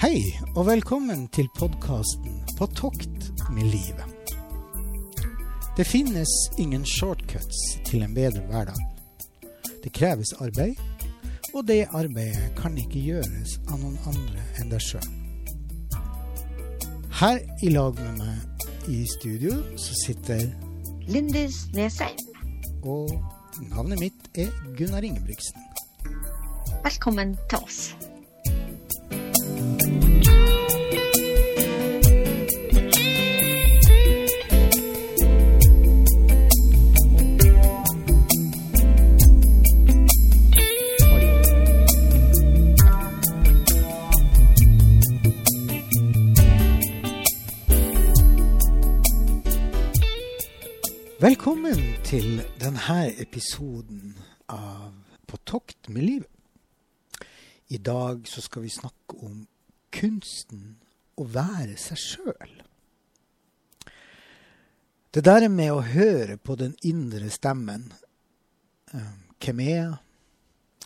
Hei, og velkommen til podkasten På tokt med livet. Det finnes ingen shortcuts til en bedre hverdag. Det kreves arbeid, og det arbeidet kan ikke gjøres av noen andre enn deg sjøl. Her i lag med meg i studio så sitter Lindis Nesheim. Og navnet mitt er Gunnar Ingebrigtsen. Velkommen til oss. Velkommen til denne episoden av På tokt med livet. I dag så skal vi snakke om kunsten å være seg sjøl. Det der med å høre på den indre stemmen. Eh, Hvem er jeg?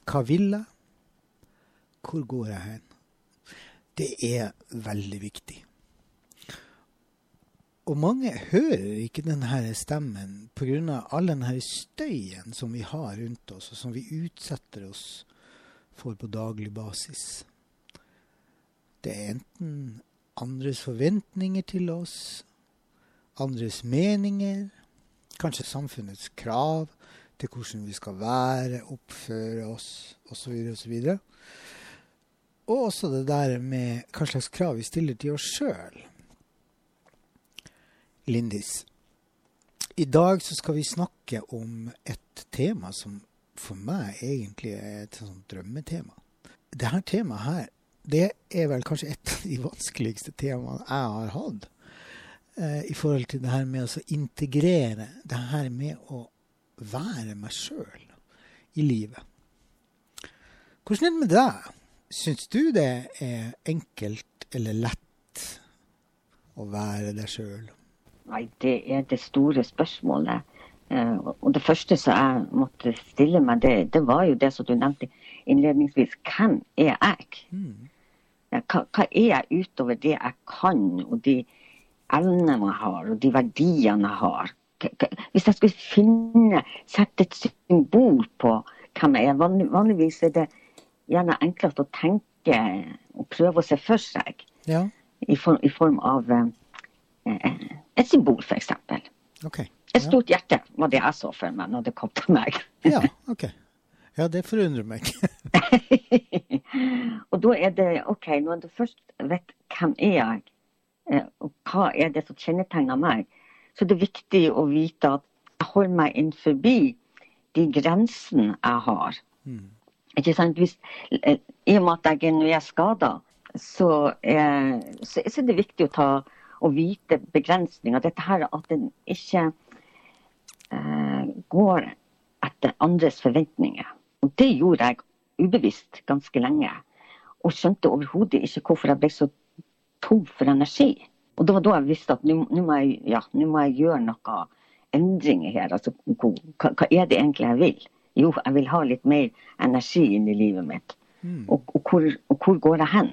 Hva vil jeg? Hvor går jeg hen? Det er veldig viktig. Og mange hører ikke denne stemmen pga. all denne støyen som vi har rundt oss, og som vi utsetter oss for på daglig basis. Det er enten andres forventninger til oss, andres meninger, kanskje samfunnets krav til hvordan vi skal være, oppføre oss osv. osv. Og også det der med hva slags krav vi stiller til oss sjøl. Lindis. I dag så skal vi snakke om et tema som for meg egentlig er et sånt drømmetema. Dette temaet her, det er vel kanskje et av de vanskeligste temaene jeg har hatt. Eh, I forhold til det her med å integrere det her med å være meg sjøl i livet. Hvordan er det med deg? Syns du det er enkelt eller lett å være deg sjøl? Nei, det er det store spørsmålet. Eh, og det første som jeg måtte stille meg, det, det var jo det som du nevnte innledningsvis. Hvem er jeg? Mm. Hva, hva, er jeg utover det jeg kan, og de evnene jeg har, og de verdiene jeg har? Hvis jeg skulle finne, sette et symbol på hvem jeg er Vanligvis er det gjerne enklest å tenke og prøve å se for seg. Ja. I, form, I form av eh, et symbol, f.eks. Okay. Et stort hjerte var det jeg så for meg når det kom til meg. ja, ok. Ja, det forundrer meg ikke. og da er det OK, når du først vet hvem er jeg, eh, og hva er det som kjennetegner meg, så er det viktig å vite at jeg holder meg inn forbi de grensene jeg har. Mm. Ikke sant? Hvis, eh, I og med at jeg er skada, så, så, så er det viktig å ta å vite begrensninger. Dette her at en ikke eh, går etter andres forventninger. Og det gjorde jeg ubevisst ganske lenge. Og skjønte overhodet ikke hvorfor jeg ble så tom for energi. Og det var da jeg visste at nå må, ja, må, jeg gjøre noen endringer her. Altså, hva, hva, er det egentlig jeg vil? Jo, jeg vil ha litt mer energi inn i livet mitt. Mm. Og, og, hvor, og, hvor, går jeg hen?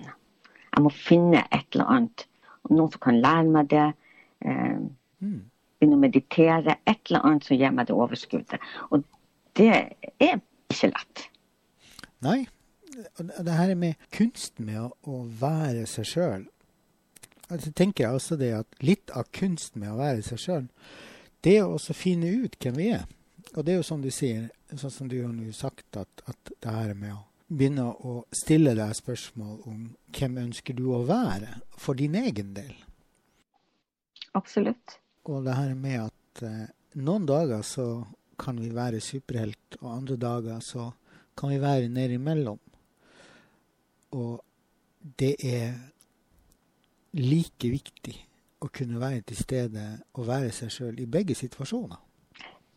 Jeg må finne et eller annet noen som kan lære meg det. Eh, mm. Begynne å meditere. Et eller annet som gir meg det overskuddet. Og det er ikke lett. Nei. Det her med kunsten med å, å være seg sjøl altså, tenker jeg også det at litt av kunsten med å være seg sjøl, det er å også finne ut hvem vi er. Og det er jo som du sier, sånn som du har sagt, at, at det her med å begynne å stille deg spørsmål om hvem ønsker du å være for din egen del. Absolutt. Og det her med at eh, noen dager så kan vi være superhelt, og andre dager så kan vi være nede imellom. Og det er like viktig å kunne være til stede og være seg sjøl i begge situasjoner.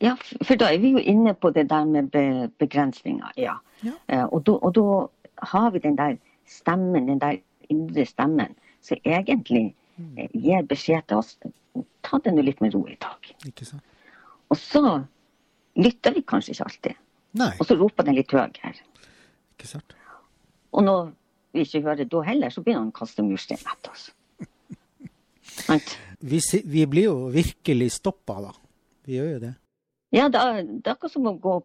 Ja, for da er vi jo inne på det der med begrensninger. Ja. ja. Uh, og, da, og, da, har vi den der stemmen, den der indre stemmen, som egentlig uh, gir beskjed til oss ta det nå litt med ro i dag. Ikke sant. Og så lytter vi kanskje ikke alltid. Nei. Og så roper den litt høyere. Ikke sant. Og når vi ikke hører da heller, så begynner han å kaste murstein etter oss. Vi, vi blir jo virkelig stoppa, da. Vi gjør jo det. Ja, det er, det er akkurat som å gå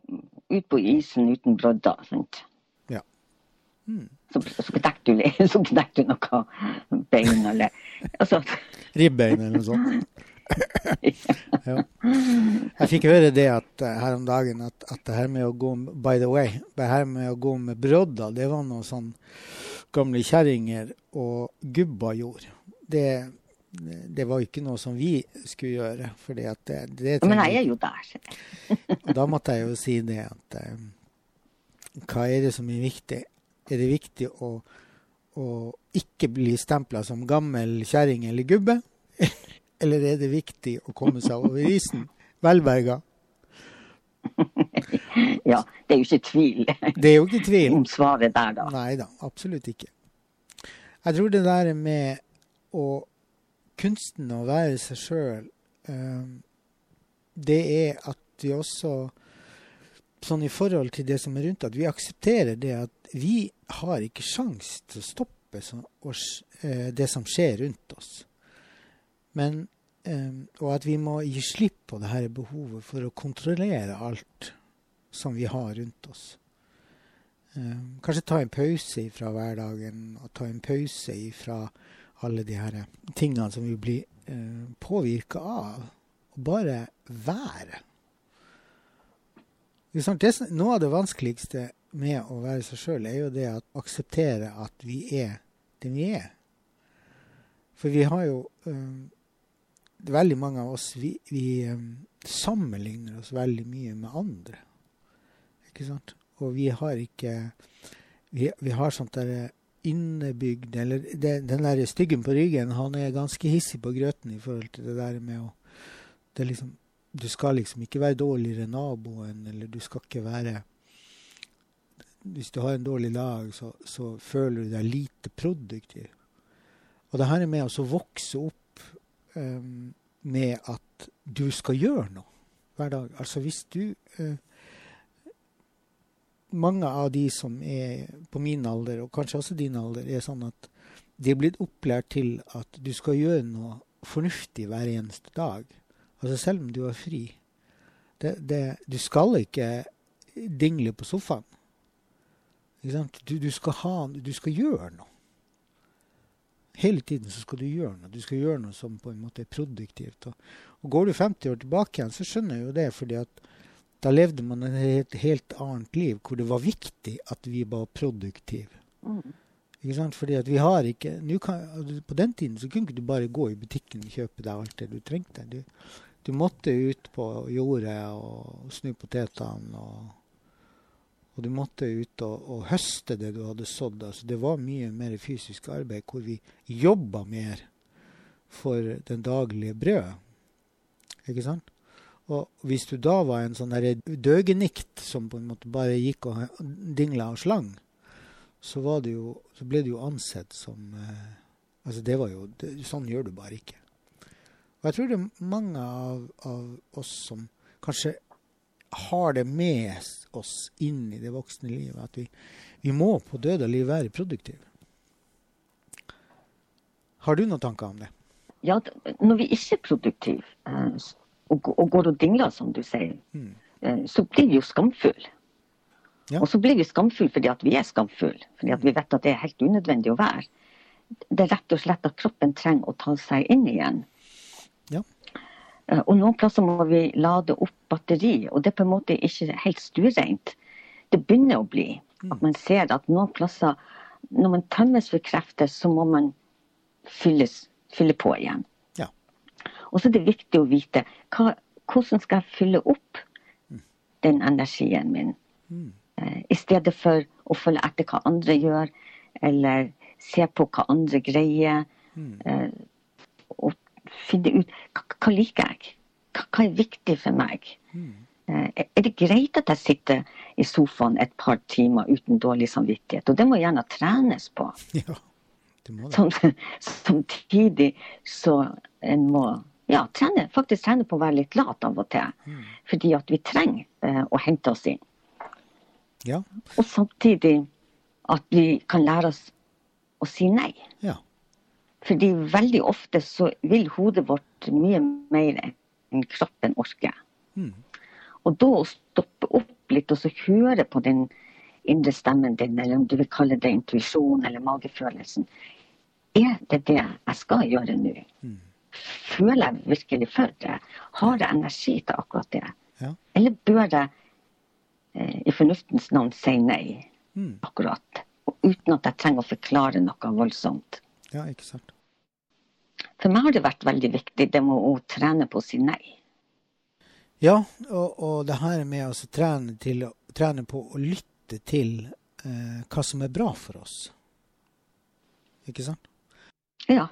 ut på isen uten brodder. sant? Ja. Så, så knekker du, så du noe bein eller altså, Ribbein eller noe sånt. ja. Jeg fikk høre det at, eh, her om dagen at, at det her med å gå By the way, det her med å gå med brodder, det var noe sånn gamle kjerringer og gubber gjorde. Det, det var ikke noe som vi skulle gjøre. Fordi at det, det Men jeg er jo der. Og da måtte jeg jo si det at eh, hva er det som er viktig? Er det viktig å, å ikke bli stempla som gammel kjerring eller gubbe? eller er det viktig å komme seg over isen velberga? Ja, det er jo ikke tvil Det er jo ikke tvil. om svaret der, da. Nei da, absolutt ikke. Jeg tror det der med å kunsten å være seg sjøl, det er at vi også Sånn i forhold til det som er rundt, at vi aksepterer det at vi har ikke sjans til å stoppe eh, det som skjer rundt oss. Men, eh, og at vi må gi slipp på det her behovet for å kontrollere alt som vi har rundt oss. Eh, kanskje ta en pause fra hverdagen, og ta en pause fra alle de her tingene som vi blir eh, påvirka av. Og bare være. Noe av det vanskeligste med å være seg sjøl, er jo det å akseptere at vi er det vi er. For vi har jo eh, Veldig mange av oss vi, vi eh, sammenligner oss veldig mye med andre. Ikke sant? Og vi har ikke Vi, vi har sånt der innebygd Eller det, den der styggen på ryggen, han er ganske hissig på grøten i forhold til det der med å det er liksom, Du skal liksom ikke være dårligere naboen, eller du skal ikke være Hvis du har en dårlig dag, så, så føler du deg lite produktiv. Og det her er med å vokse opp um, med at du skal gjøre noe hver dag. Altså hvis du eh, Mange av de som er på min alder, og kanskje også din alder, er sånn at de er blitt opplært til at du skal gjøre noe fornuftig hver eneste dag. Altså selv om du har fri. Det, det, du skal ikke dingle på sofaen. Du, du, skal ha, du skal gjøre noe. Hele tiden så skal du gjøre noe. Du skal gjøre noe som på en måte er produktivt. Og, og går du 50 år tilbake igjen, så skjønner jeg jo det, fordi at da levde man et helt, annet liv hvor det var viktig at vi var produktive. Mm. Ikke sant? Fordi at vi har ikke kan, altså, På den tiden så kunne du bare gå i butikken og kjøpe deg alt det du trengte. Du, du måtte ut på jordet og snu potetene. Og, og du måtte ut og, og høste det du hadde sådd. Altså, det var mye mer fysisk arbeid hvor vi jobba mer for den daglige brødet. Ikke sant? Og hvis du da var en sånn døgenikt som på en måte bare gikk og dingla og slang, så, jo, så ble det jo ansett som eh, Altså, det var jo det, Sånn gjør du bare ikke. Og jeg tror det er mange av, av oss som kanskje har det med oss inn i det voksne livet, at vi, vi må på død og liv være produktive. Har du noen tanker om det? Ja, når vi ikke er produktive eh, og, og går og dingler, som du sier, Mm. eh, så blir vi jo skamfulle. Ja. Og så blir vi skamfulle fordi at vi er skamfulle. Fordi at vi vet at det er helt unødvendig å være. Det er rett og slett at kroppen trenger å ta seg inn igjen. Ja. Eh, Og noen plasser må vi lade opp batteri, og det er på en måte ikke helt stuereint. Det begynner å bli. At man ser at noen plasser, når man tømmes for krefter, så må man fylles, fylle på igjen. Og så er det viktig å vite hva, hvordan skal jeg fylle opp den energien min. Mm. Eh, I stedet for å følge etter hva andre gjør, eller se på hva andre greier. Mm. Eh, og finne ut hva, hva liker jeg? Hva, hva er viktig for meg? Mm. Eh, er det greit at jeg sitter i sofaen et par timer uten dårlig samvittighet? Og det må gjerne trenes på. Ja, det må det. Som, samtidig så en må ja, trene, faktisk trene på å være litt lat av og til. Mm. Fordi at vi trenger eh, å hente oss inn. Ja. Og samtidig at vi kan lære oss å si nei. Ja. Fordi veldig ofte så vil hodet vårt mye mer enn kroppen orker. Mm. Og da å stoppe opp litt og så høre på den indre stemmen din, eller om du vil kalle det intuisjon eller magefølelsen. Er det det jeg skal gjøre nå? Mm. Føler jeg virkelig for det? Har jeg energi til akkurat det? Ja. Eller bør jeg eh, i fornuftens navn si nei Mm. akkurat? Og uten at jeg trenger å forklare noe voldsomt. Ja, ikke sant. For meg har det vært veldig viktig det med å trene på å si nei. Ja, og, og det her med å altså trene, trene på å lytte til eh, hva som er bra for oss. Ikke sant? Ja.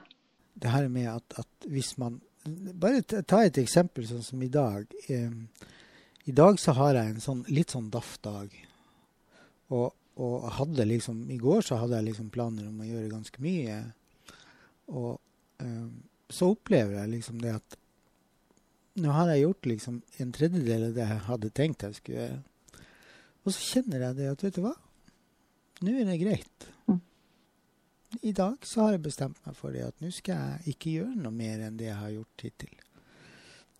Det her med at, at hvis man Bare ta et eksempel sånn som i dag. I dag så har jeg en sånn litt sånn daff-dag. Og, og hadde liksom I går så hadde jeg liksom planer om å gjøre ganske mye. Og så opplever jeg liksom det at nå har jeg gjort liksom en tredjedel av det jeg hadde tenkt jeg skulle gjøre. Og så kjenner jeg det at vet du hva, nå er det greit. I dag så har jeg bestemt meg for det at nå skal jeg ikke gjøre noe mer enn det jeg har gjort hittil.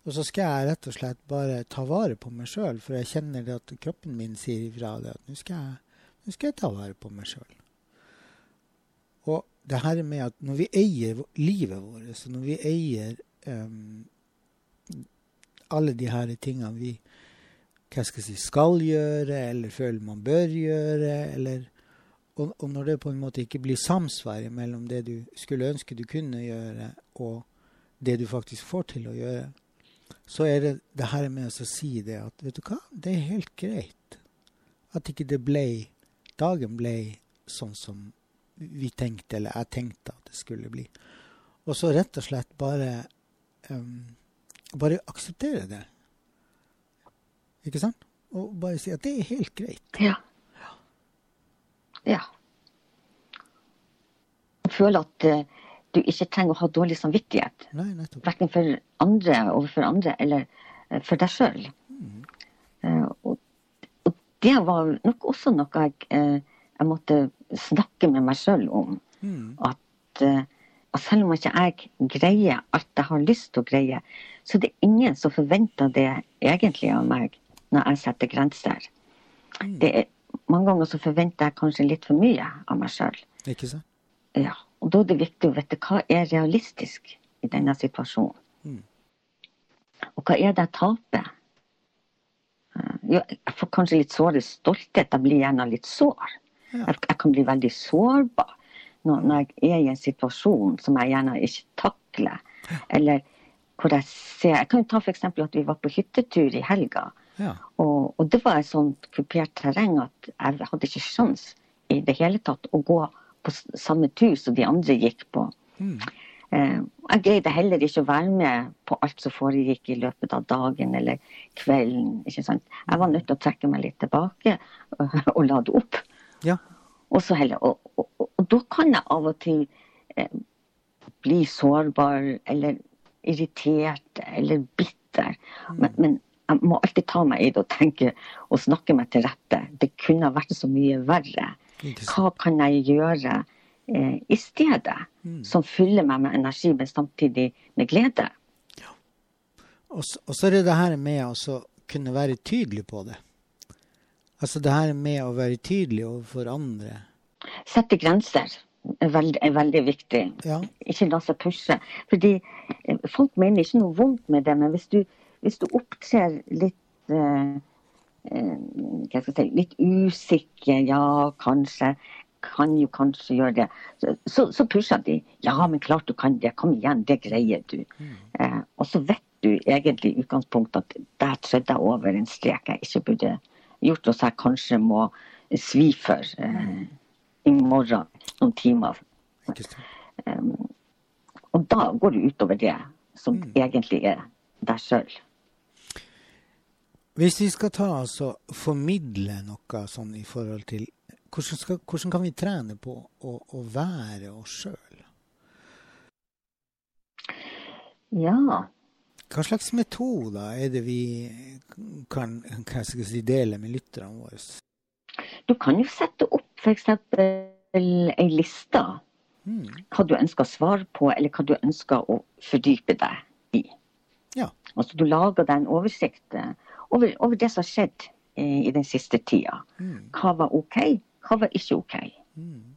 Og så skal jeg rett og slett bare ta vare på meg sjøl, for jeg kjenner det at kroppen min sier ifra det at nå skal skal jeg ta vare på meg sjøl. Og det her med at når vi eier livet vårt, så når vi eier um, alle de her tingene vi hva skal, jeg si, skal gjøre, eller føler man bør gjøre, eller og, og når det på en måte ikke blir samsvar mellom det du skulle ønske du kunne gjøre, og det du faktisk får til å gjøre, så er det det her med å si det at vet du hva, det er helt greit at ikke det ble Dagen ble sånn som vi tenkte, eller jeg tenkte at det skulle bli. Og så rett og slett bare um, bare akseptere det. Ikke sant? Og bare si at det er helt greit. Ja. Ja. Føle at eh, du ikke trenger å ha dårlig samvittighet. Verken for andre overfor andre eller eh, for deg sjøl. Og, og det var nok også noe jeg, eh, jeg måtte snakke med meg sjøl om. Mm. At, eh, at selv om ikke jeg greier alt jeg har lyst til å greie, så er det ingen som forventer det egentlig av meg når jeg setter grenser. Det er, mange ganger så forventer jeg kanskje litt for mye av meg sjøl. Ja, og da er det viktig å vite hva er realistisk i denne situasjonen. Mm. Og hva er det jeg taper? Eh, jo, jeg får kanskje litt såre stolthet. Jeg blir gjerne litt sår. Ja. Jeg, jeg kan bli veldig sårbar når, når jeg er i en situasjon som jeg gjerne ikke takler. Eller hvor jeg ser Jeg kan ta f.eks. at vi var på hyttetur i helga. Ja. Og, og det var et sånt kupert terreng at jeg hadde ikke sjans i det hele tatt å gå på samme tur som de andre gikk på. Mm. Eh, jeg greide heller ikke å være med på alt som foregikk i løpet av dagen eller kvelden. ikke sant? Jeg var nødt til å trekke meg litt tilbake og, lade opp. ja. Og, så heller, og, og, og, og da kan jeg av og til eh, bli sårbar eller irritert eller bitter. Men, men jeg må alltid ta meg i det og tenke og snakke meg til rette. Det kunne ha vært så mye verre. Hva kan jeg gjøre eh, i stedet Mm. som fyller meg med energi, men samtidig med glede? Og så og så er det det her med å kunne være tydelig på det. Altså det her med å være tydelig overfor andre. Sette grenser er veldig, er veldig viktig. Ja. Ikke la seg pushe. Fordi eh, folk mener ikke noe vondt med det, men hvis du, hvis du opptrer litt eh, eh, hva skal jeg si, litt usikker, ja, kanskje, kan jo kanskje gjøre det, så, så, så pusher de. Ja, men klart du kan det. Kom igjen, det greier du. Eh, og så vet du egentlig i utgangspunktet at der trådde jeg over en strek jeg ikke burde gjort, og så jeg kanskje må svi for eh, i morgen noen timer. Um, og da går det utover det som egentlig er deg sjøl. Hvis vi skal ta altså formidle noe sånn i forhold til hvordan, skal, hvordan kan vi trene på å, å være oss sjøl? Ja. Hva slags metoder er det vi kan si, dele med lytterne våre? Du kan jo sette opp f.eks. ei liste Mm. Hva du ønsker å svare på, eller hva du ønsker å fordype deg i. Ja. Altså du lager deg en oversikt eh, over, over det som har skjedd eh, i den siste tida. Mm. Hva var OK, hva var ikke OK. Mm.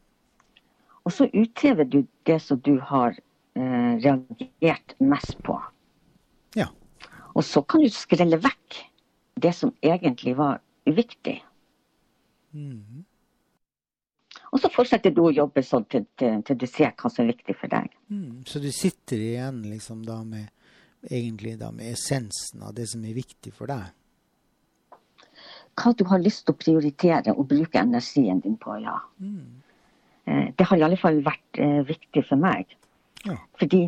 Og så uthever du det som du har eh, reagert mest på. Ja. Og så kan du skrelle vekk det som egentlig var uviktig. Mm. Og så fortsetter du å jobbe sånn til, til, til du ser hva som er viktig for deg. Mm. Så du sitter igjen liksom da med egentlig da med essensen av det som er viktig for deg. Hva du har lyst til å prioritere og bruke energien din på, ja. Mm. Eh, det har i alle fall vært eh, viktig for meg. Ja. Fordi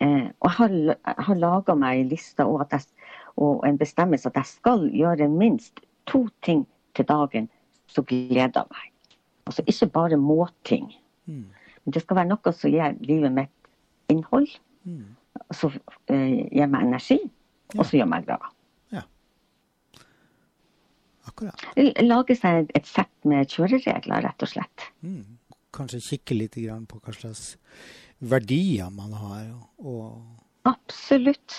eh, Og jeg har, jeg har laga meg en liste og, jeg, og en bestemmelse at jeg skal gjøre minst to ting til dagen som gleder meg. Altså ikke bare måting. Mm. Men det skal være noe som gir livet mitt innhold, Mm. som eh, gir meg energi, og som gjør meg glad. Akkurat. Lage seg et sett med kjøreregler, rett og slett. Mm. Kanskje kikke litt på hva slags verdier man har, og Absolutt.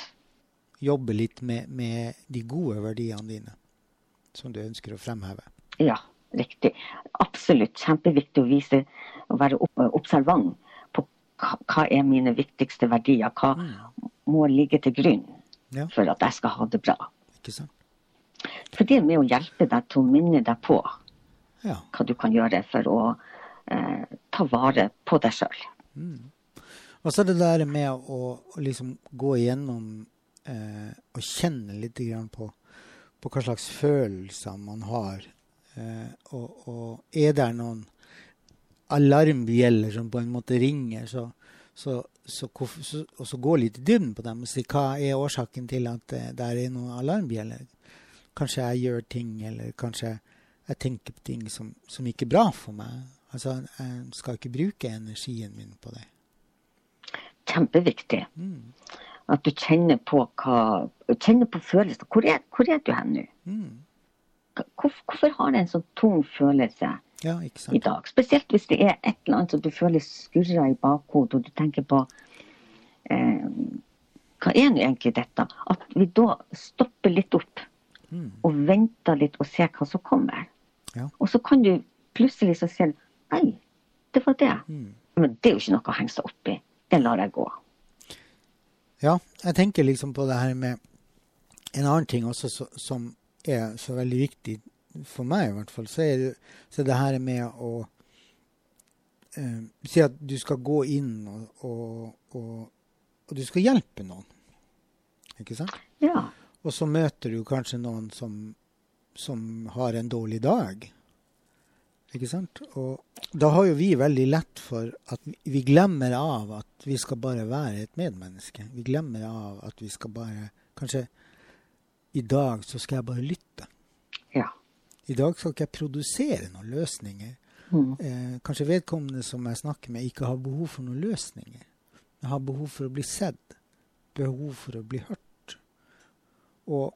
jobbe litt med, med de gode verdiene dine, som du ønsker å fremheve. Ja, riktig. Absolutt kjempeviktig å vise å være observant på hva, er mine viktigste verdier. Hva må ligge til grunn Ja. for at jeg skal ha det bra. Ikke sant? For det er med å hjelpe deg til å minne deg på Ja. hva du kan gjøre for å eh, ta vare på deg sjøl. Og så det der med å, å liksom gå igjennom eh, og kjenne litt grann på, på hva slags følelser man har. Eh, og, og er det noen alarmbjeller som på en måte ringer, så, så, så, og så gå litt i dybden på dem og si hva er årsaken til at det er noen alarmbjeller. Kanskje jeg gjør ting, eller kanskje jeg tenker på ting som, som ikke er bra for meg. Altså, jeg skal ikke bruke energien min på det. Kjempeviktig. Mm. At du kjenner på hva Kjenner på følelser. Hvor er, hvor er du hen nå? Mm. Hvor, hvorfor har jeg en sånn tung følelse Ja, i dag? Spesielt hvis det er et eller annet som du føler skurrer i bakhodet, og du tenker på eh, Hva er nå egentlig dette? At vi da stopper litt opp Mm. og venter litt og ser hva som kommer. Ja. Og så kan du plutselig så si Nei, det var det. Mm. Men det er jo ikke noe å henge seg opp i. Det lar jeg gå. Ja, jeg tenker liksom på det her med en annen ting også så, som er så veldig viktig for meg, i hvert fall. Så er det, så det her med å eh, Si at du skal gå inn og, og, og, og du skal hjelpe noen. Ikke sant? Ja. Og så møter du kanskje noen som, som har en dårlig dag. Ikke sant? Og da har jo vi veldig lett for at vi- glemmer av at vi skal bare være et medmenneske. Vi glemmer av at vi skal bare Kanskje i dag så skal jeg bare lytte. Ja. I dag skal ikke jeg produsere noen løsninger. Mm. Eh, kanskje vedkommende som jeg snakker med, ikke har behov for noen løsninger. Jeg har behov for å bli sett. Behov for å bli hørt. Og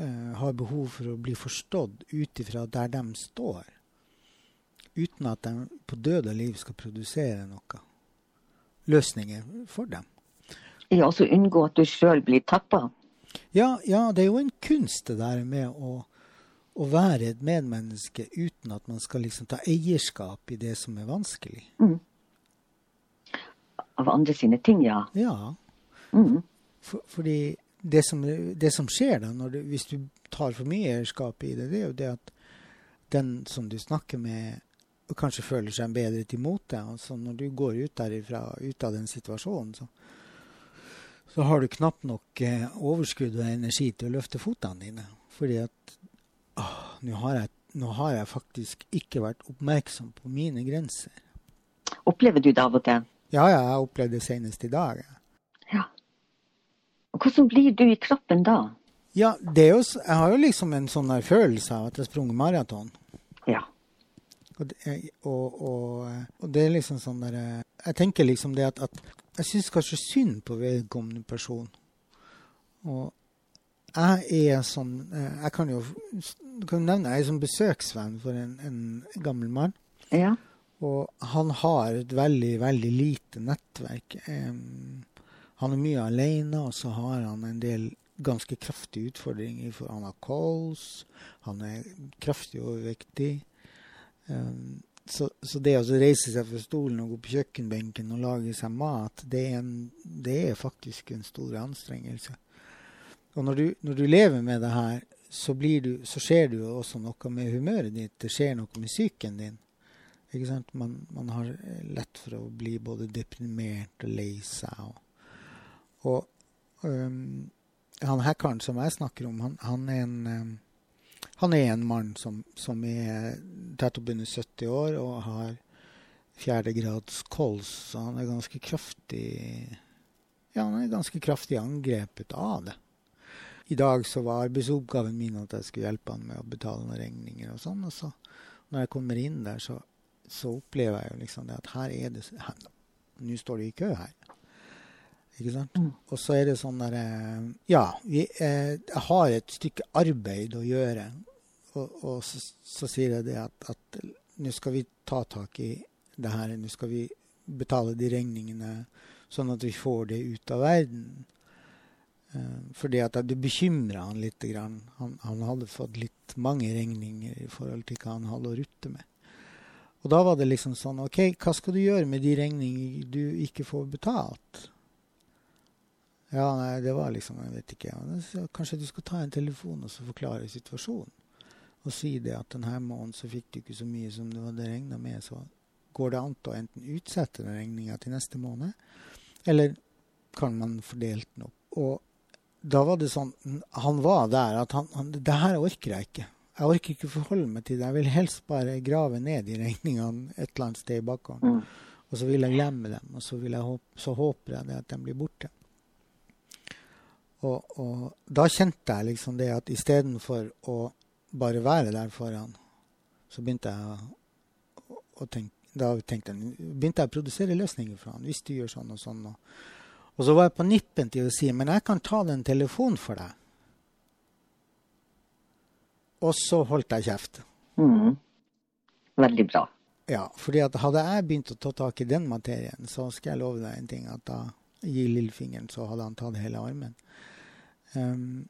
eh, har behov for å bli forstått ut ifra der de står. Uten at de på død og liv skal produsere noe. Løsninger for dem. ja. altså unngå at du sjøl blir tappa. Ja, ja, det er jo en kunst det der med å, å være et medmenneske uten at man skal liksom ta eierskap i det som er vanskelig. Av andre sine ting, ja. Ja, Mm. for, fordi det som, det som skjer da, du, hvis du tar for mye eierskap i det, det er jo det at den som du snakker med, kanskje føler seg bedre til mote. Altså når du går ut derifra, ut av den situasjonen, så, så har du knapt nok eh, overskudd og energi til å løfte fotene dine. Fordi at åh, nå har, jeg, nå har jeg faktisk ikke vært oppmerksom på mine grenser. Opplever du det av og til? Ja, ja, jeg opplevde det senest i dag. Ja. Hvordan blir du i kroppen da? Ja, det jo, jeg har jo liksom en sånn der følelse av at jeg sprunget maraton. Ja. Og, og, og, og det er liksom sånn der eh, Jeg tenker liksom det at, at jeg syns kanskje synd på vedkommende person. Og jeg er sånn eh, Jeg kan jo kan nevne jeg er sånn besøksvenn for en, en gammel mann. Ja. Og han har et veldig, veldig lite nettverk. Um, han er mye alene, og så har han en del ganske kraftige utfordringer. For han har kols, han er kraftig overvektig. Um, så, så, det å reise seg fra stolen og gå på kjøkkenbenken og lage seg mat, det er, en, det er faktisk en stor anstrengelse. Og når du, når du, lever med det her, så, du, så skjer det jo også noe med humøret ditt. Det skjer noe med psyken din. Ikke? Man, man, har lett for å bli både deprimert og lei seg. Og, og um, han hackeren som jeg snakker om, han, han er en um, han er en mann som, som er tett oppunder 70 år og har fjerdegrads kols, så han er ganske kraftig Ja, han er ganske kraftig angrepet av det. I dag så var arbeidsoppgaven min at jeg skulle hjelpe han med å betale noen regninger og sånn. Og så når jeg kommer inn der, så, så opplever jeg jo liksom det at her er det Nå står det i kø her. Ikke sant? Mm. Og så er det sånn derre eh, Ja, vi, eh, har et stykke arbeid å gjøre. Og, og så, så, sier jeg det at, at nå skal vi ta tak i det her. Nå skal vi betale de regningene sånn at vi får det ut av verden. Eh, fordi at det bekymra han litt. Grann. Han, han, hadde fått litt mange regninger i forhold til hva han hadde å rutte med. Og da var det liksom sånn OK, hva skal du gjøre med de regningene du ikke får betalt? Ja, nei, det var liksom Jeg vet ikke. Kanskje du skal ta en telefon og så forklare situasjonen. Og si det at denne måneden så fikk du ikke så mye som du hadde regna med. Så går det an å enten utsette den regninga til neste måned, eller kan man fordele den opp. Og da var det sånn Han var der at han, han Det her orker jeg ikke. Jeg orker ikke forholde meg til det. Jeg vil helst bare grave ned de regningene et eller annet sted i bakgården. Mm. Og så vil jeg glemme dem, og så, jeg, så håper jeg at de blir borte. Og, og, da kjente jeg liksom det at istedenfor å bare være der foran, så begynte jeg å, å tenke da tenkte jeg, begynte jeg å produsere løsninger for han, hvis du gjør sånn og sånn. Og, og så var jeg på nippen til å si men jeg kan ta den telefonen for deg. Og så holdt jeg kjeft. Mm. Veldig bra. Ja, fordi at hadde jeg begynt å ta tak i den materien, så skal jeg love deg en ting, at da gir lillefingeren, så hadde han tatt hele armen. Um,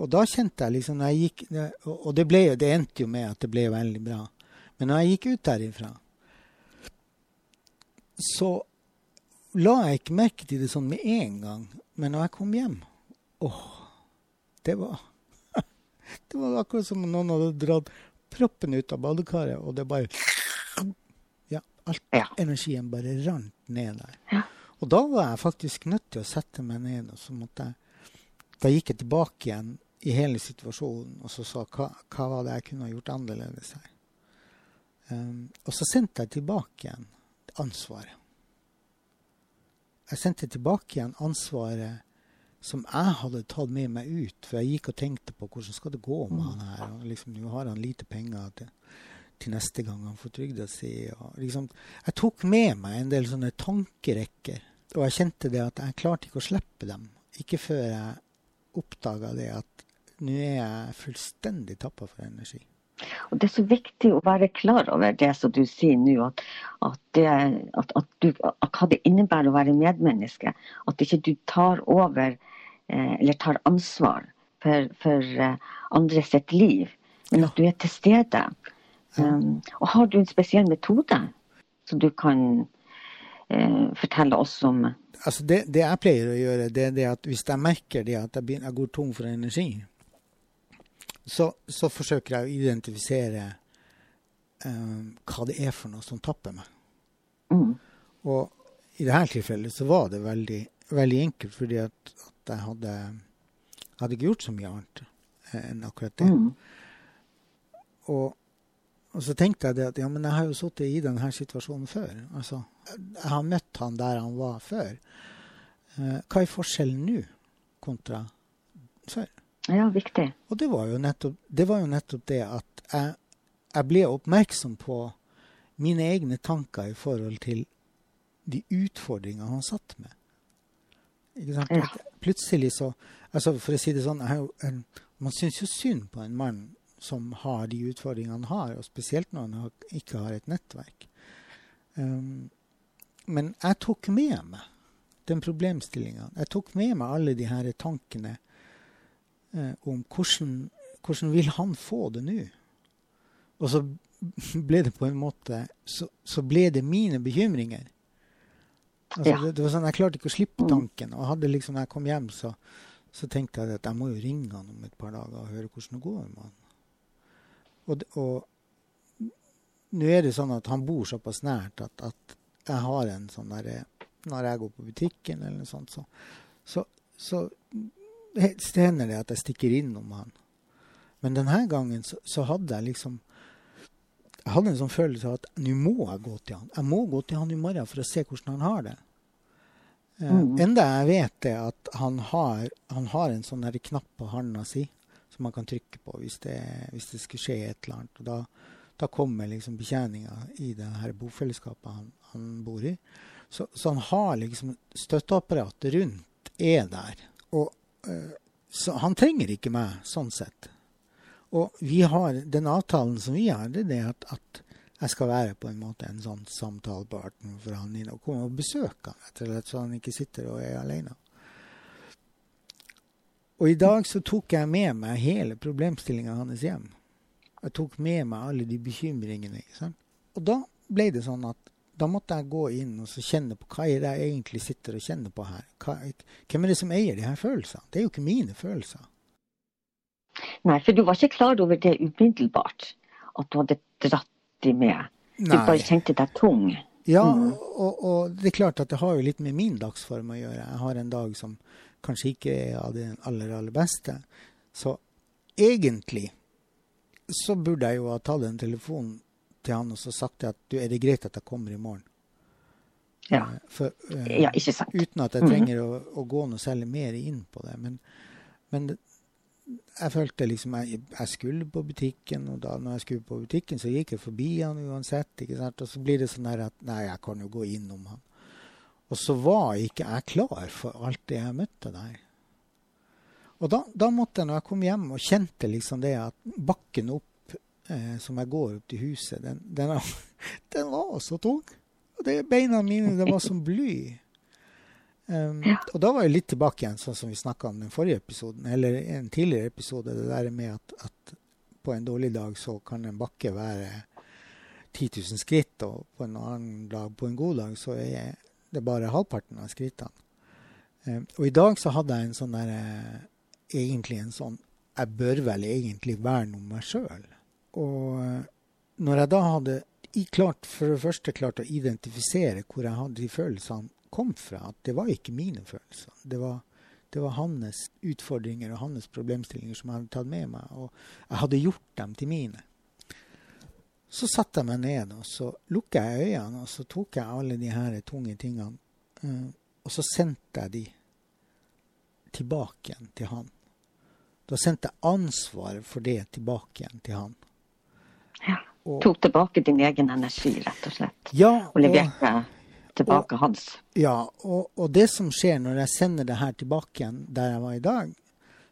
og da kjente jeg liksom når jeg gikk, Og det, ble, det endte jo med at det ble veldig bra. Men når jeg gikk ut derifra, så la jeg ikke merke til det sånn med en gang. Men når jeg kom hjem åh, det var Det var akkurat som om noen hadde dratt proppen ut av badekaret, og det bare Ja, alt ja. energien bare rant ned der. Ja. Og da var jeg faktisk nødt til å sette meg ned, og så måtte jeg da gikk jeg tilbake igjen i hele situasjonen og så sa hva, hva var det jeg kunne ha gjort annerledes her. Um, og så sendte jeg tilbake igjen ansvaret. Jeg sendte tilbake igjen ansvaret som jeg hadde tatt med meg ut. For jeg gikk og tenkte på hvordan skal det gå med han her. og liksom, Nå har han lite penger til, til neste gang han får trygda si. Liksom, jeg tok med meg en del sånne tankerekker. Og jeg kjente det at jeg klarte ikke å slippe dem. Ikke før jeg oppdaga det at nå er jeg fullstendig tappa for energi. Og Det er så viktig å være klar over det som du sier nå, at, at, det, at, at du, hva det innebærer å være medmenneske. At ikke du tar over eh, eller tar ansvar for, for eh, andre sitt liv, men at du er til stede. Um, og har du en spesiell metode som du kan fortelle oss om? altså det, det, jeg pleier å gjøre, det er det at hvis jeg merker det at jeg, begynner, jeg går tom for energi, så, så forsøker jeg å identifisere um, hva det er for noe som tapper meg. Mm. Og i dette tilfellet så var det veldig, veldig enkelt, fordi at, at jeg hadde, hadde ikke gjort så mye annet enn akkurat det. Mm. Og og så tenkte jeg det at ja, men jeg har jo sittet i denne situasjonen før. Altså, jeg har møtt han der han var før. Uh, hva er forskjellen nå kontra før? Ja, viktig. Og det var jo nettopp det, jo nettopp det at jeg, jeg, ble oppmerksom på mine egne tanker i forhold til de utfordringene han satt med. Ikke sant? Ja. Plutselig så altså For å si det sånn, en, man syns jo synd på en mann som har de utfordringene han har, og spesielt når han ikke har et nettverk. Um, men jeg tok med meg den problemstillinga. Jeg tok med meg alle de her tankene eh, om hvordan, hvordan vil han få det nå? Og så ble det på en måte Så, så ble det mine bekymringer. Altså, Ja. det, det var sånn, Jeg klarte ikke å slippe Mm. tanken. Og hadde liksom, når jeg kom hjem, så, så tenkte jeg at jeg må jo ringe han om et par dager og høre hvordan det går med han. Og, og nå er det sånn at han bor såpass nært at, at jeg har en sånn derre Når jeg går på butikken eller noe sånt, så, så, så det hender det at jeg stikker innom han. Men denne gangen så, så hadde jeg liksom Jeg hadde en sånn følelse av at nå må jeg gå til han. Jeg må gå til han i morgen for å se hvordan han har det. Eh, Mm. Enda jeg vet det at han har, han har en sånn her knapp på handa si som man kan trykke på hvis det, hvis det skulle skje et eller annet. Og da, da kommer liksom betjeninga i det her bofellesskapet han, han bor i. Så, så han har liksom støtteapparatet rundt er der. Og, eh, så han trenger ikke meg, sånn sett. Og vi har, den avtalen som vi har, det er det at, at jeg skal være på en måte en sånn samtalepartner for han inn og komme og besøke han, rett og slett, så han ikke sitter og er alene. Og i dag så tok jeg med meg hele problemstillinga hans hjem. Jeg tok med meg alle de bekymringene. Ikke sant? Og da ble det sånn at da måtte jeg gå inn og så kjenne på hva er det jeg egentlig sitter og kjenner på her. Hva, hvem er det som eier de her følelsene? Det er jo ikke mine følelser. Nei, for du var ikke klar over det umiddelbart. At du hadde dratt de med. Du bare kjente deg tung. Ja, Mm. og, og det er klart at det har jo litt med min dagsform å gjøre. Jeg har en dag som kanskje ikke er av det aller, aller beste. Så egentlig så burde jeg jo ha tatt en telefon til han og så sagt at du, er det greit at jeg kommer i morgen? Ja. Eh, For, uh, Ja, ikke sant. uten at jeg Mhm. trenger å, å gå noe særlig mer inn på det. Men, men jeg følte liksom jeg, jeg skulle på butikken, og da når jeg skulle på butikken, så gikk jeg forbi han uansett. ikke sant? Og så blir det sånn her at nei, jeg kan jo gå innom han. Og så var ikke jeg klar for alt det jeg møtte der. Og da, da måtte jeg, når jeg kom hjem og kjente liksom det at bakken opp eh, som jeg går opp til huset, den, den, den var så tung. Og det, beina mine det var som bly. Um, Ja. Og da var jeg litt tilbake igjen, sånn som vi snakka om den forrige episoden, eller en tidligere episode, det der med at, at på en dårlig dag så kan en bakke være 10 000 skritt, og på en annen dag, på en god dag, så er det er bare halvparten av skrittene. Um, og i dag så hadde jeg en sånn der eh, Egentlig en sånn Jeg bør vel egentlig verne om meg sjøl. Og eh, når jeg da hadde klart, for det første klart å identifisere hvor jeg hadde de følelsene kom fra, at det var ikke mine følelser. Det var, det var hans utfordringer og hans problemstillinger som jeg hadde tatt med meg, og jeg hadde gjort dem til mine. Så satte jeg meg ned, og så lukka jeg øynene, og så tok jeg alle de her tunge tingene, eh, og så sendte jeg de tilbake igjen til han. Da sendte jeg ansvaret for det tilbake igjen til han. Ja. Og, Tok tilbake din egen energi, rett og slett. ja, Og leverte tilbake hans. Ja, og, og det som skjer når jeg sender det her tilbake igjen der jeg var i dag,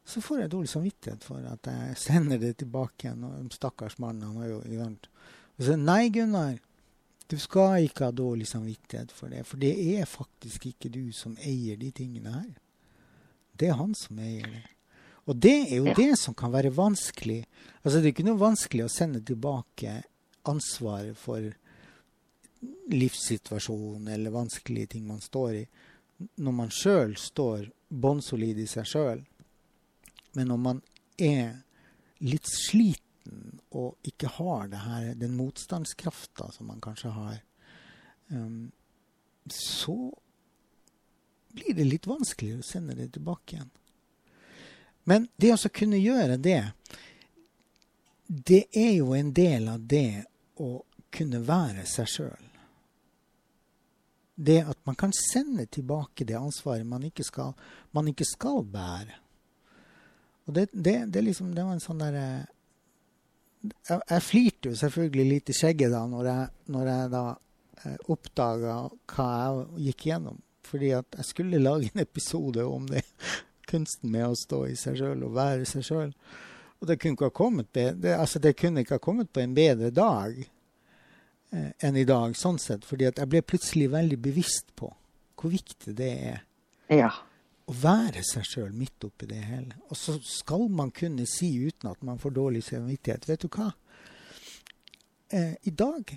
så får jeg dårlig samvittighet for at jeg sender det tilbake igjen. Og stakkars mann, han har jo sant. Og så nei, Gunnar, du skal ikke ha dårlig samvittighet for det. For det er faktisk ikke du som eier de tingene her. Det er han som eier det. Og det er jo det som kan være vanskelig. Altså, det er ikke noe vanskelig å sende tilbake ansvaret for livssituasjonen eller vanskelige ting man står i, når man sjøl står bånnsolid i seg sjøl. Men når man er litt sliten og ikke har her, den motstandskrafta som man kanskje har, um, så blir det litt vanskeligere å sende det tilbake igjen. Men det å kunne gjøre det, det er jo en del av det å kunne være seg sjøl. Det at man kan sende tilbake det ansvaret man ikke skal, man ikke skal bære. Og det, det, det, liksom, det var en sånn derre jeg, jeg flirte jo selvfølgelig litt i skjegget da når jeg, når jeg da eh, oppdaga hva jeg gikk gjennom. Fordi at jeg skulle lage en episode om det. Kunsten med å stå i seg sjøl og være seg sjøl. Og det kunne, ikke ha kommet det, det, altså det kunne ikke ha kommet på en bedre dag eh, enn i dag, sånn sett. Fordi at jeg ble plutselig veldig bevisst på hvor viktig det er Ja. Å være seg sjøl midt oppi det hele. Og så skal man kunne si uten at man får dårlig samvittighet Vet du hva? Eh, I dag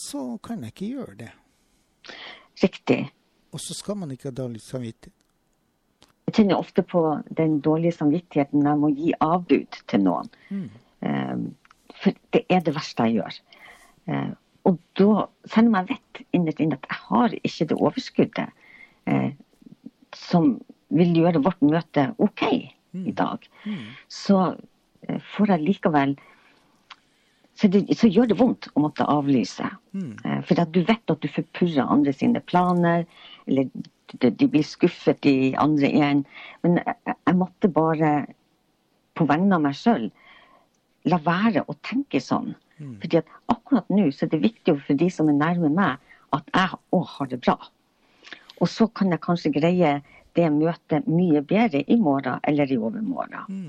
så kan jeg ikke gjøre det. Riktig. Og så skal man ikke ha dårlig samvittighet. Jeg kjenner ofte på den dårlige samvittigheten når jeg må gi avbud til noen. Eh, for det er det verste jeg gjør. Eh, og da, selv om jeg vet innerst inne at jeg har ikke det overskuddet eh, som vil gjøre vårt møte OK i dag, så eh, får jeg likevel så, det, så gjør det vondt å måtte avlyse. Mm. For at du vet at du forpurrer andre sine planer, eller de, de blir skuffet i andre igjen. Men jeg, jeg måtte bare, på vegne av meg sjøl, la være å tenke sånn. Fordi at akkurat nå så er det viktig for de som er nærme meg, at jeg òg har det bra. Og så kan jeg kanskje greie det møtet mye bedre i morgen eller i overmorgen.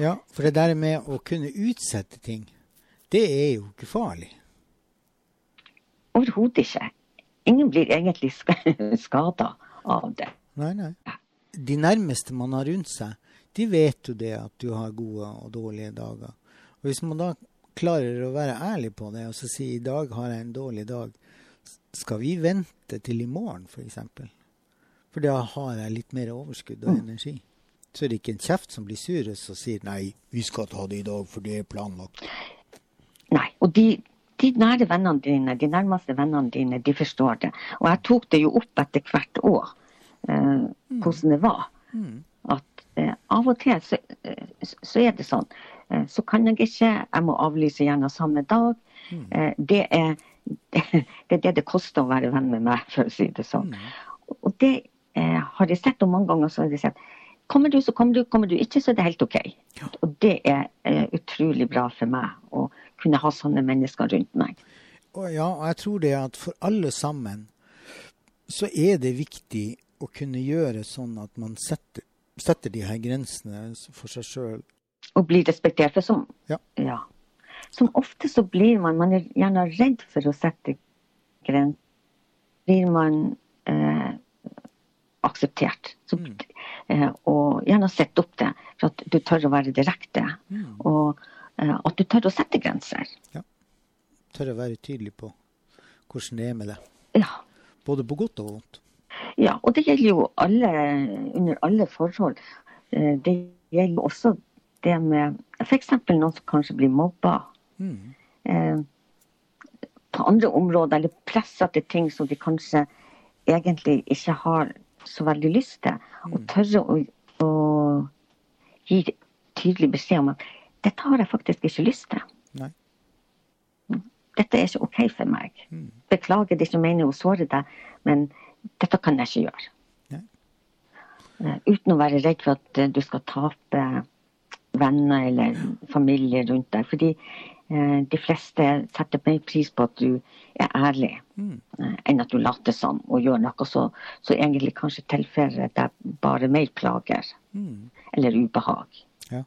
Ja, for det der med å kunne utsette ting, det er jo ikke farlig. Overhodet ikke. Ingen blir egentlig skada av det. Nei, nei. De nærmeste man har rundt seg, de vet jo det at du har gode og dårlige dager. Og hvis man da klarer å være ærlig på det og så si i dag har jeg en dårlig dag, skal vi vente til i morgen f.eks.? For, da har jeg litt mer overskudd og energi. Så er det ikke en kjeft som blir sur og så sier nei, vi skal ta det i dag, for det er planlagt. Nei. Og de, de nære vennene dine, de nærmeste vennene dine, de forstår det. Og jeg tok det jo opp etter hvert år, eh, hvordan det var. At eh, av og til så, eh, så er det sånn. Eh, så kan jeg ikke, jeg må avlyse gjerne samme dag. Eh, det, er, det er det det koster å være venn med meg, for å si det sånn. Og det eh, har jeg sett, henne mange ganger så har jeg sett Kommer du, så kommer du. Kommer du ikke, så er det helt OK. Og det er eh, utrolig bra for meg å kunne ha sånne mennesker rundt meg. Og ja, og jeg tror det at for alle sammen så er det viktig å kunne gjøre sånn at man setter, setter de her grensene for seg sjøl. Og blir respektert. For som, Ja. ja. som ofte så blir man Man er gjerne redd for å sette grenser. Blir man akseptert. Så, eh, og gjerne sett opp det, for at du tør å være direkte. Og eh, at du tør å sette grenser. Ja. Tør å være tydelig på hvordan det er med det. Ja. Både på godt og vondt. Ja, og det gjelder jo alle, under alle forhold. Eh, Det gjelder jo også det med f.eks. noen som kanskje blir mobba. Mm. Eh, på andre områder, eller pressa til ting som de kanskje egentlig ikke har så veldig lyst til. Og tørre å, å gi tydelig beskjed om at dette har jeg faktisk ikke lyst til. Nei. Dette er ikke OK for meg. Beklager, det er ikke meningen å såre deg, men dette kan jeg ikke gjøre. Nei. Eh, Uten å være redd for at eh, du skal tape venner eller familie rundt deg. Fordi de fleste setter mer pris på at du er ærlig, mm. enn at du later som og gjør noe så, så egentlig kanskje tilfører deg bare mer plager eller ubehag. Ja.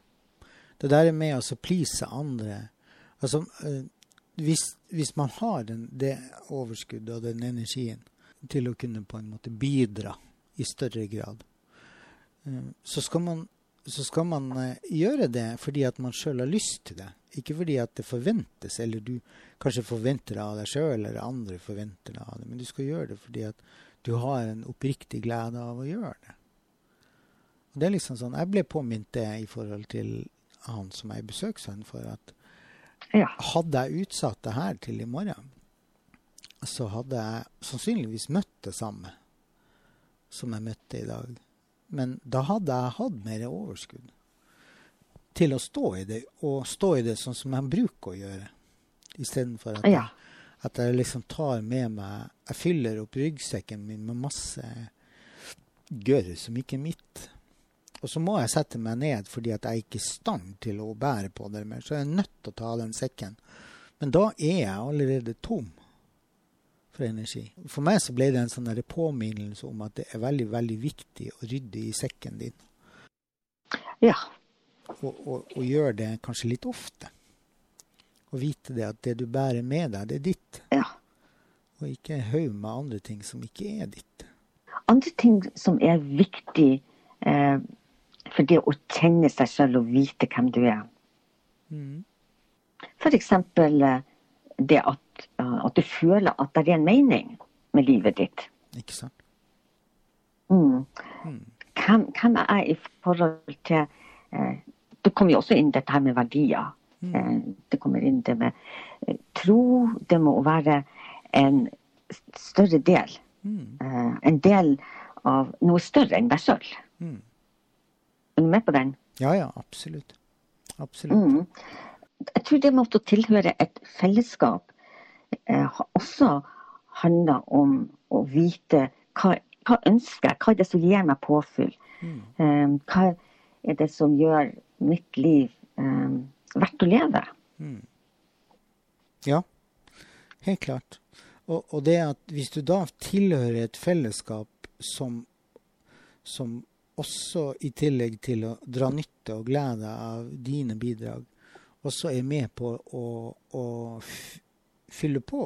Det der med å altså please andre Altså, eh, hvis, hvis man har den, det overskuddet og den energien til å kunne på en måte bidra i større grad, eh, så skal man, så skal man eh, gjøre det fordi at man sjøl har lyst til det. Ikke fordi at det forventes, eller du kanskje forventer det av deg sjøl, eller andre forventer det av deg. Men du skal gjøre det fordi at du har en oppriktig glede av å gjøre det. Og det er liksom sånn, Jeg ble påminnet det i forhold til han som er besøkshøn for at Ja. hadde jeg utsatt det her til i morgen, så hadde jeg sannsynligvis møtt det samme som jeg møtte i dag. Men da hadde jeg hatt mer overskudd til å stå i det, og stå i det sånn som jeg bruker å gjøre. Istedenfor at, Ja. at jeg liksom tar med meg Jeg fyller opp ryggsekken min med masse gørr som ikke er mitt. Og så må jeg sette meg ned fordi at jeg ikke er i stand til å bære på det mer. Så jeg er nødt til å ta den sekken. Men da er jeg allerede tom for energi. For meg så ble det en sånn påminnelse om at det er veldig, veldig viktig å rydde i sekken din. ja. Og, og, og gjøre det kanskje litt ofte. Å vite det at det du bærer med deg, det er ditt. Ja. Og ikke en haug med andre ting som ikke er ditt. Andre ting som er viktig eh, for det å kjenne seg selv og vite hvem du er. Mm. F.eks. Eh, det at, uh, at, du føler at det er en mening med livet ditt. Ikke sant? Mm. Mm. Hvem, hvem, er jeg i forhold til eh, Det kommer jo også inn dette her med verdier. Mm. Eh, det kommer inn det med eh, tro. Det må være en større del. Mm. Eh, en del av noe større enn deg sjøl. Mm. Er du med på den? Ja, ja, absolutt. Absolutt. Mm. Jeg tror det med å tilhøre et fellesskap eh, også handler om å vite hva, hva ønsker jeg, hva er det som gir meg påfyll? Mm. Eh, hva er det som gjør mitt liv eh, verdt å leve? Mm. Ja, helt klart. Og, og, det at hvis du da tilhører et fellesskap som, som også i tillegg til å dra nytte og glede av dine bidrag, også er med på å, å fylle på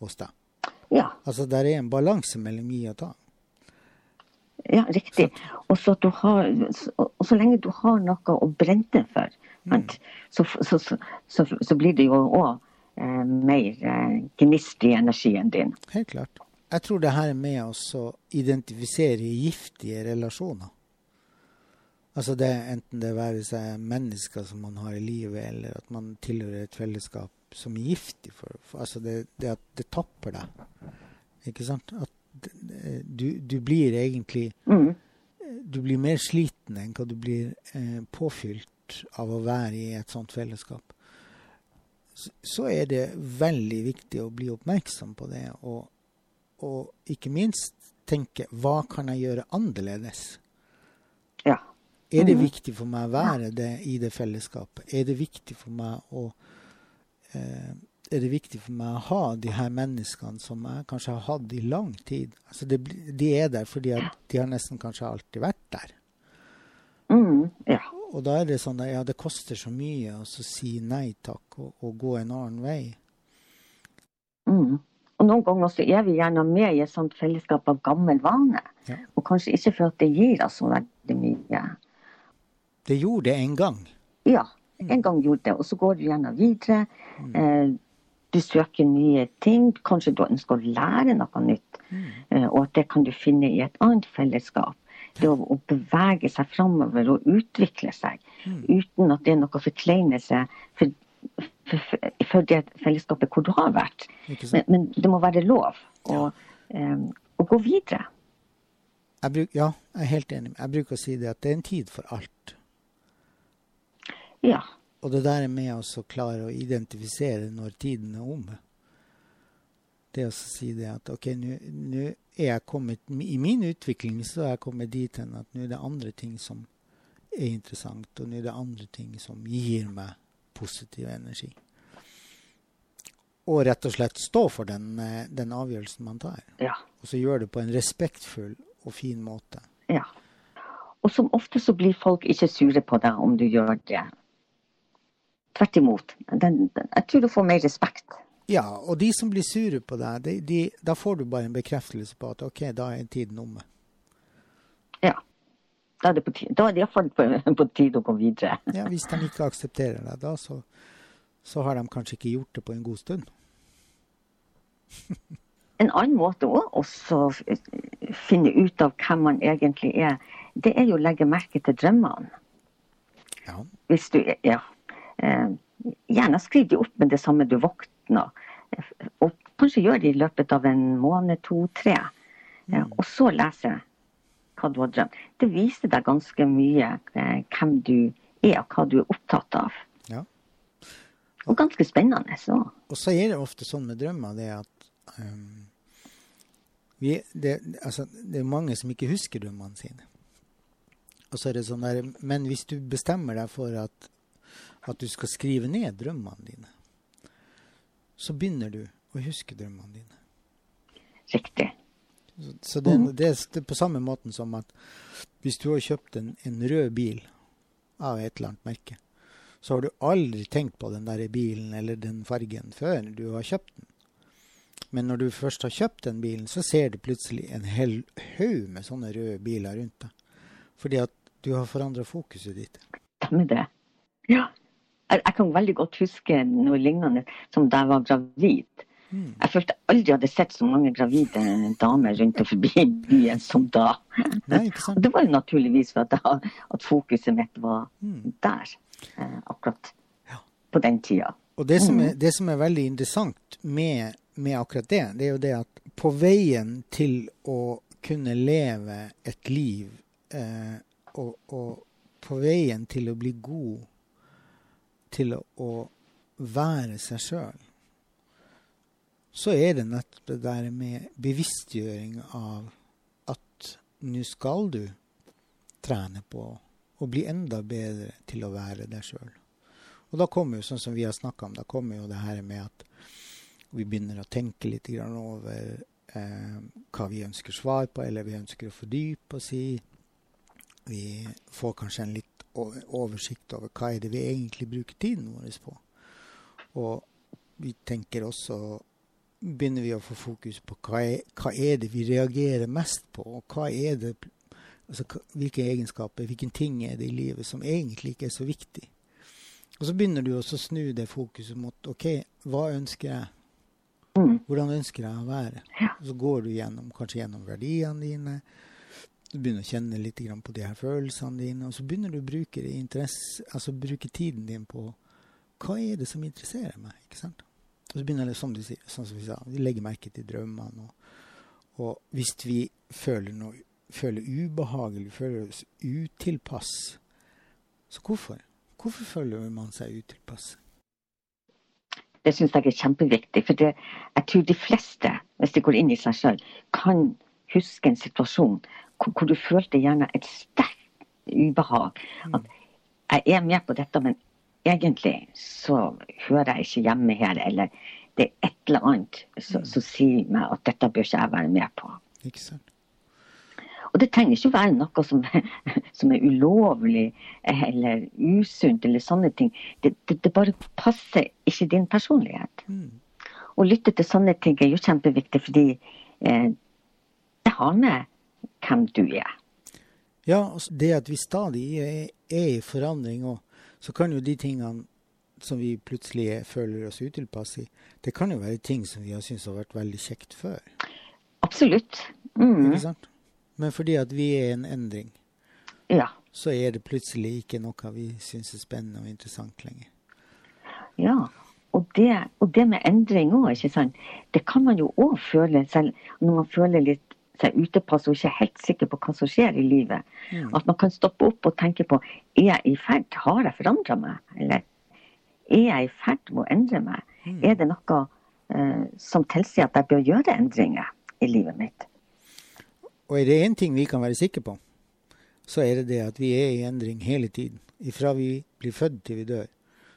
hos deg. Ja. Altså der er en balanse mellom gi og ta. Ja, riktig. Og så, har, og så lenge du har noe å brenne for, mm. så, så, så, så, blir det jo òg eh, mer eh, gnist i energien din. Helt klart. Jeg tror det her er med oss å identifisere giftige relasjoner. Altså det, enten det være seg mennesker som man har i livet, eller at man tilhører et fellesskap som er giftig for, for altså det, det, at det tapper deg. Ikke sant? At du, du blir egentlig mm. Du blir mer sliten enn hva du blir eh, påfylt av å være i et sånt fellesskap. Så, så er det veldig viktig å bli oppmerksom på det, og, og ikke minst tenke hva kan jeg gjøre annerledes? Ja. Er det mm. viktig for meg å være det i det fellesskapet? Er det viktig for meg å eh, er det viktig for meg å ha de her menneskene som jeg kanskje har hatt i lang tid. Altså det, de er der fordi de har nesten kanskje alltid vært der. Mm, ja. Og da er det sånn at ja, det koster så mye å si nei takk og, og, gå en annen vei. Mm. Og Noen ganger så er vi gjerne med i et sånt fellesskap av gammel vane. Ja. Og kanskje ikke for at det gir oss så veldig mye. Det gjorde det en gang. Ja, en gang gjorde det. Og så går du gjerne videre. Mm. Eh, du søker nye ting. Kanskje du ønsker å lære noe nytt. Mm. Eh, og at det kan du finne i et annet fellesskap. Det å, å bevege seg framover og utvikle seg mm. uten at det er noe forkleinelse for, for, for, for, det fellesskapet hvor du har vært. Men, men, det må være lov å, ja. um, å gå videre. Bruk, ja, jeg er helt enig. Jeg bruker å si det at det er en tid for alt. Ja. Og det der er med oss å klare å identifisere når tiden er om. Det å si det at OK, nå er jeg kommet I min utvikling så er jeg kommet dit hen at nå er det andre ting som er interessant, og nå er det andre ting som gir meg positiv energi. Og rett og slett stå for den, eh, den avgjørelsen man tar. Ja. Og så gjør det på en respektfull og fin måte. Ja. Og som ofte så blir folk ikke sure på deg om du gjør det Tvert imot. Den, den, jeg tror du får mer respekt. Ja, og de som blir sure på deg, de, de, da får du bare en bekreftelse på at OK, da er tiden omme. Ja. Da er det, på tide, da er det iallfall på, på tide å gå videre. ja, Hvis de ikke aksepterer deg da, så, så har de kanskje ikke gjort det på en god stund. en annen måte også å finne ut av hvem man egentlig er, det er jo å legge merke til drømmene. Ja. Hvis du, ja, gjerne skriv de opp med det samme du våkner. Og kanskje gjør det i løpet av en måned, to, tre. Eh, og så lese hva du har drømt. Det viser deg ganske mye eh, hvem du er, og hva du er opptatt av. Ja. Og ganske spennende. Så. Og så er det ofte sånn med drømmer det at um, vi, det, altså, det er mange som ikke husker drømmene sine. Og så er det sånn der, Men hvis du bestemmer deg for at at du skal skrive ned drømmene dine, så begynner du å huske drømmene dine. Riktig. Så, så det, mm. det, er på samme måten som at hvis du har kjøpt en, en, rød bil av et eller annet merke, så har du aldri tenkt på den der bilen eller den fargen før du har kjøpt den. Men når du først har kjøpt den bilen, så ser du plutselig en hel haug med sånne røde biler rundt deg. Fordi at du har forandra fokuset ditt. Stemmer det. Ja. Jeg, jeg kan veldig godt huske noe lignende som da jeg var gravid. Mm. Jeg følte aldri hadde sett så mange gravide damer rundt og forbi byen som da. Nei, Og det var jo naturligvis for at, jeg, at fokuset mitt var Mm. der eh, akkurat Ja. på den tida. Og det som, er, det som er veldig interessant med, med akkurat det, det er jo det at på veien til å kunne leve et liv, eh, og, og på veien til å bli god til å, være seg sjøl, så er det nettopp det der med bevisstgjøring av at nå skal du trene på å bli enda bedre til å være deg sjøl. Og da kommer jo, sånn som vi har snakka om, da kommer jo det her med at vi begynner å tenke litt grann over eh, hva vi ønsker svar på, eller vi ønsker å fordype oss i. Vi får kanskje en litt oversikt over hva er det vi egentlig bruker tiden vår på. Og vi tenker også Begynner vi å få fokus på hva er, hva er det vi reagerer mest på, og hva er det altså, hvilke egenskaper, hvilke ting er det i livet som egentlig ikke er så viktig. Og så begynner du også å snu det fokuset mot OK, hva ønsker jeg? Mm. Hvordan ønsker jeg å være? Og så går du gjennom, kanskje gjennom verdiene dine. Du begynner å kjenne litt på de her følelsene dine, og så begynner du å bruke, altså bruke tiden din på hva er det som interesserer meg. ikke sant? Og så begynner det, som du sier, sånn som vi sa, vi legger merke til drømmene. Og, og hvis vi føler noe føler ubehag eller føler oss utilpass, så hvorfor? Hvorfor føler man seg utilpass? Det syns jeg er kjempeviktig. For det, jeg tror de fleste, hvis de går inn i seg sjøl, kan huske en situasjon hvor, du følte gjerne et sterkt ubehag. At jeg er med på dette, men egentlig så hører jeg ikke hjemme her. Eller det er et eller annet som som sier meg at dette bør ikke jeg være med på. Ikke sant? Og det trenger ikke å være noe som, som er ulovlig eller usunt eller sånne ting. Det, det, det bare passer ikke din personlighet. Mm. Å lytte til sånne ting er jo kjempeviktig, fordi eh, det har med hvem du er. Ja, altså det at vi stadig er, i forandring og så kan jo de tingene som vi plutselig er, føler oss utilpass i, det kan jo være ting som vi har syntes har vært veldig kjekt før. Absolutt. Mm, Ikke sant? Men fordi at vi er en endring, ja. så er det plutselig ikke noe vi syns er spennende og interessant lenger. ja. Og det, og det med endring òg, ikke sant. Det kan man jo òg føle selv når man føler litt seg utepass og ikke er helt sikker på hva som skjer i livet. Mm. At man kan stoppe opp og tenke på er jeg i ferd, har jeg forandra meg? Eller er jeg i ferd med å endre meg? Mm. Er det noe eh, som tilsier at jeg bør gjøre endringer i livet mitt? Og er det én ting vi kan være sikre på, så er det det at vi er i endring hele tiden. Ifra vi blir født til vi dør,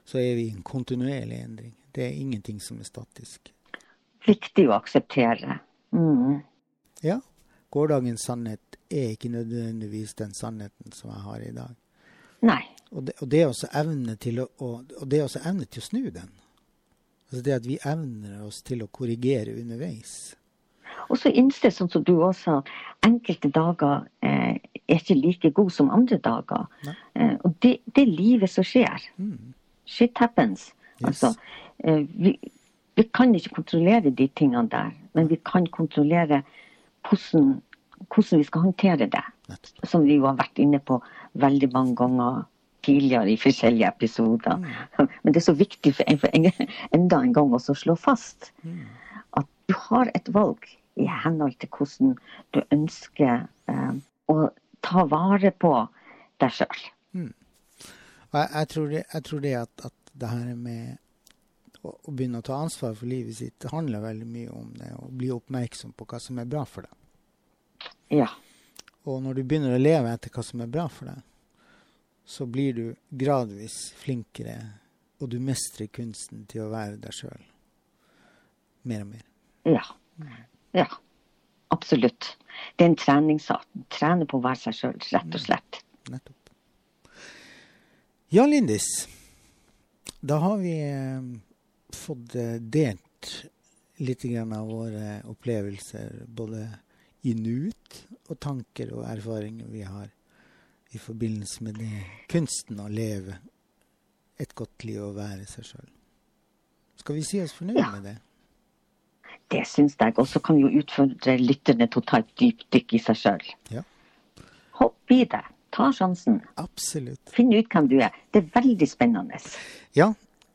så er vi i en kontinuerlig endring. Det er ingenting som er statisk. Viktig å akseptere. Mm. Ja, gårsdagens sannhet er ikke nødvendigvis den sannheten som jeg har i dag. Nei. Og det, og det er også evne til å, og, og det er også evne til å snu den. Altså det at vi evner oss til å korrigere underveis. Og så innse, sånn som du også sa, enkelte dager eh, er ikke like gode som andre dager. Eh, og det, det er livet som skjer. Mm. Shit happens. Yes. Altså, eh, vi, vi kan ikke kontrollere de tingene der, men vi kan kontrollere hvordan, hvordan vi skal håndtere det. Som vi jo har vært inne på veldig mange ganger tidligere i forskjellige episoder. Men det er så viktig for, en, for en, enda en gang å slå fast Mm. at du har et valg i henhold til hvordan du ønsker eh, å ta vare på deg sjøl. Mm. jeg, jeg, tror det, jeg tror det at, at det her med å, begynne å ta ansvar for livet sitt, det handler veldig mye om det å bli oppmerksom på hva som er bra for deg. Ja. Og når du begynner å leve etter hva som er bra for deg, så blir du gradvis flinkere, og du mestrer kunsten til å være deg sjøl. Mer og mer. Ja. ja. Absolutt. Det er en treningssak. Trene på å være seg sjøl, rett og slett. Nettopp. Ja, Lindis. Da har vi eh, fått eh, delt litt av våre opplevelser, både i nuet og tanker og erfaringer vi har i forbindelse med det, kunsten å leve et godt liv og være seg sjøl. Skal vi si oss fornøyd Ja. med det? Det syns jeg. Og så kan vi jo utfordre lytterne til å ta et dypdykk i seg sjøl. Ja. Hopp i det. Ta sjansen. Absolutt. Finn ut hvem du er. Det er veldig spennende. Ja,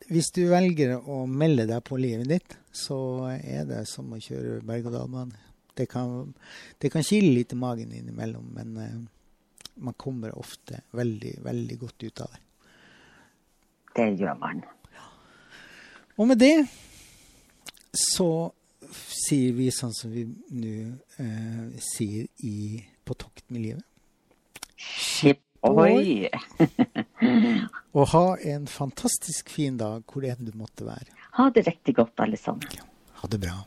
hvis du velger å melde deg på livet ditt, så er det som å kjøre berg-og-dal-bane. Det kan, det kan kile litt i magen innimellom, men eh, man kommer ofte veldig, veldig godt ut av det. Det gjør man. Og med det så sier vi sånn som vi nå eh, sier i På tokt med livet. Skip ohoi! Og ha en fantastisk fin dag hvor enn du måtte være. Ha det riktig godt, alle sammen. Ha det bra.